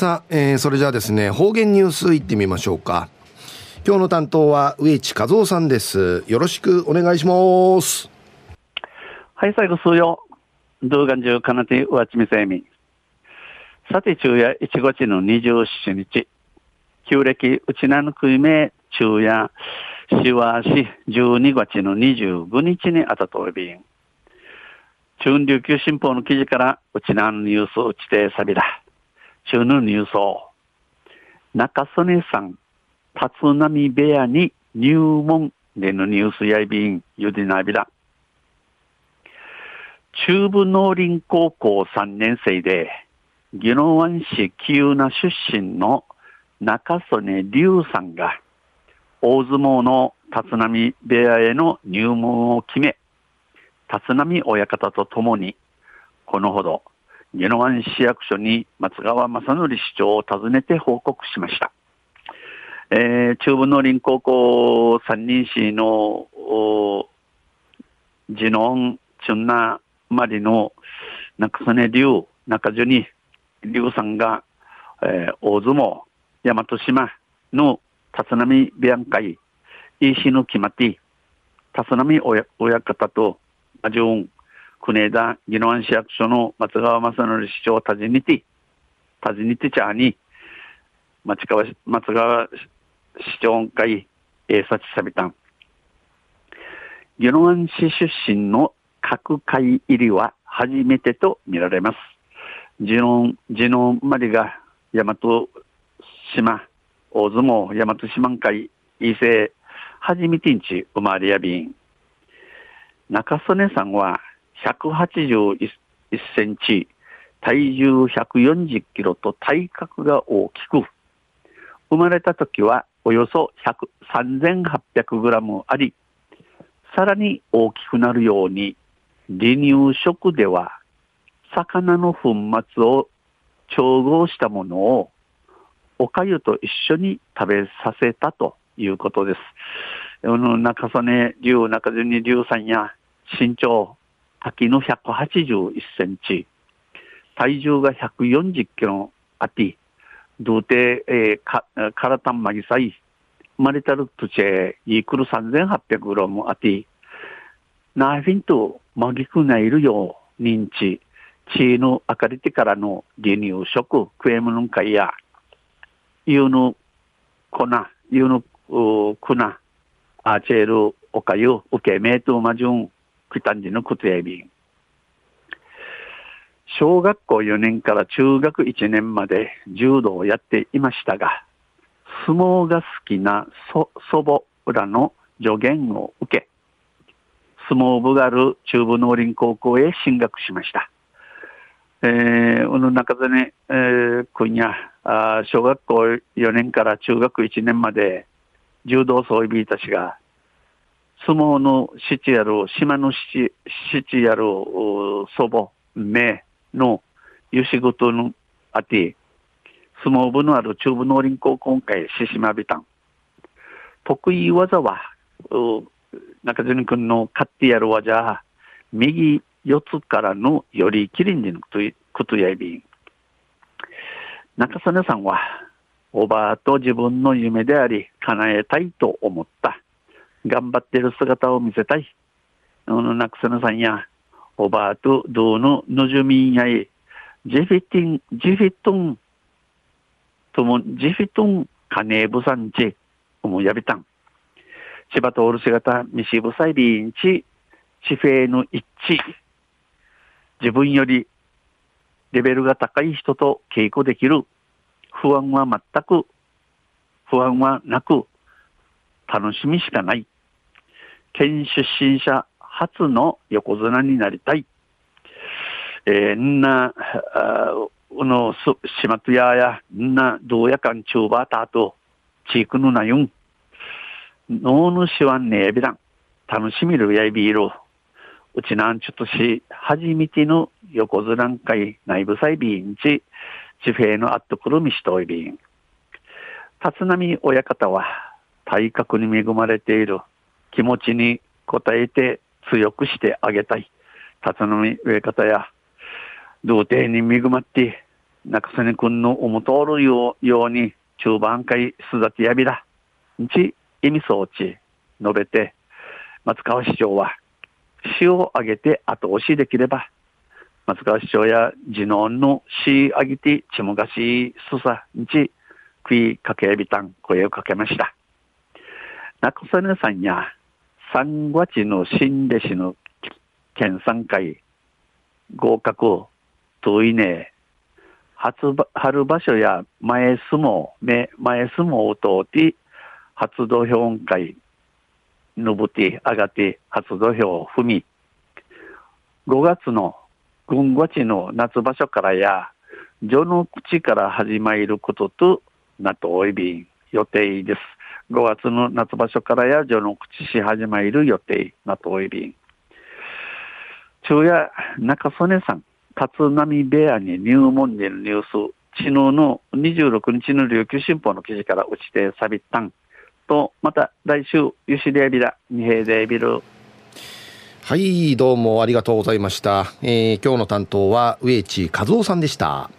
さあ、えー、それじゃあですね、方言ニュースいってみましょうか。今日の担当は植地和夫さんです。よろしくお願いします。はい、最後数曜。動画中かなてうわちみせみ。さて、昼夜1月の27日。旧暦うちなぬくいめ昼夜しわし12月の25日にあたとびん。中琉球新報の記事からうちなぬニュースうちてさびだ。中のニュースを。中曽根さん、立浪部屋に入門でのニュースやいびんゆでなびら。中部農林高校3年生で、宜野湾市急な出身の中曽根龍さんが、大相撲の立浪部屋への入門を決め、立浪親方と共に、このほど、宜野湾市役所に松川正則市長を訪ねて報告しました。えー、中部農林高校三人市の、ジノン、チュンナ、マリの中曽根龍、中樹に龍さんが、えー、大相撲、大和島の立浪ビアン会、石の決まって、立浪親親方と、アジョン、国枝、宜野湾市役所の松川正則市長を訪ねて、訪ねてちゃに、松川、松川市長会、えさちさびたん。宜野湾市出身の各会入りは初めてと見られます。ジノン、ジノンマリが大和島、大相撲、大和四万会、伊勢、初めてんち生まれやびん。中曽根さんは181センチ、体重140キロと体格が大きく、生まれた時はおよそ3800グラムあり、さらに大きくなるように、離乳食では魚の粉末を調合したものをおかゆと一緒に食べさせたということです。中曽根龍、中住龍さんや身長、滝の181センチ、体重が140キロあって、童貞、えー、か、からたんまぎさい、生まれたる土地へ、いくる3800グラムあって、ナーフィンとまぎくないるよ認知、地の明かりてからの離乳食、食え物かいや、いうの粉、いうの粉、あチェール、おかゆ、おけめとまじゅん、くたんじのくつえびん。小学校4年から中学1年まで柔道をやっていましたが、相撲が好きな祖母らの助言を受け、相撲部がある中部農林高校へ進学しました。えー、この中でね、えー、君や、あ小学校4年から中学1年まで柔道装備たちが、相撲の七やる、島の七七やる祖母、名のゆしごとのあて、相撲部のある中部農林高校会、獅子まびたん。得意技は、中島君の勝ってやる技、右四つからのよりきりんじのことやいびん。中曽根さんは、おばあと自分の夢であり、叶えたいと思った。頑張ってる姿を見せたい。中曽根さんや、おばあとどうののじゅみんやい、ジェフィティン、ジェフィトン、とも、ジェフィトン、カネーブサンチ、おもやびたん。千葉通る姿、ミシブサイビンチ、地フェの一致。自分よりレベルが高い人と稽古できる。不安は全く、不安はなく、楽しみしかない。県出身者初の横綱になりたい。えー、んな、あうの、しまつやや、んな、どうやかんちゅうばたと、ちいくぬなゆん。のうぬしわんねえびらん。楽しみるやいびいる。うちなんちょっとし、初めての横綱会内部裁ビンチ、地平のあっとくるみしといびん。立浪親方は、体格に恵まれている気持ちに応えて強くしてあげたい。立浪親方や、童貞に恵まって、中曽根君の思とおるように中盤会すだてやびら、んち意味装置述べて、松川市長は、市を挙げて後押しできれば、松川市長や次男の市挙げてちむがしすさんち、食いかけびたん声をかけました。中曽根さんや、三月の新弟子の県産会、合格、遠いね、初春場所や前相撲、前相撲を通って、初土俵会、のぶて、上がって初土俵を踏み、5月の軍月の夏場所からや、序の口から始まることとなっておいびん予定です。5月の夏場所からや序の口し始まる予定なとおいびん。昼夜中曽根さん、立浪部屋に入門でのニュース、昨日の26日の琉球新報の記事から打ちてさびったんと、また来週、ゆしでびら、二平でびる。はい、どうもありがとうございました。えー、今日の担当は植地和夫さんでした。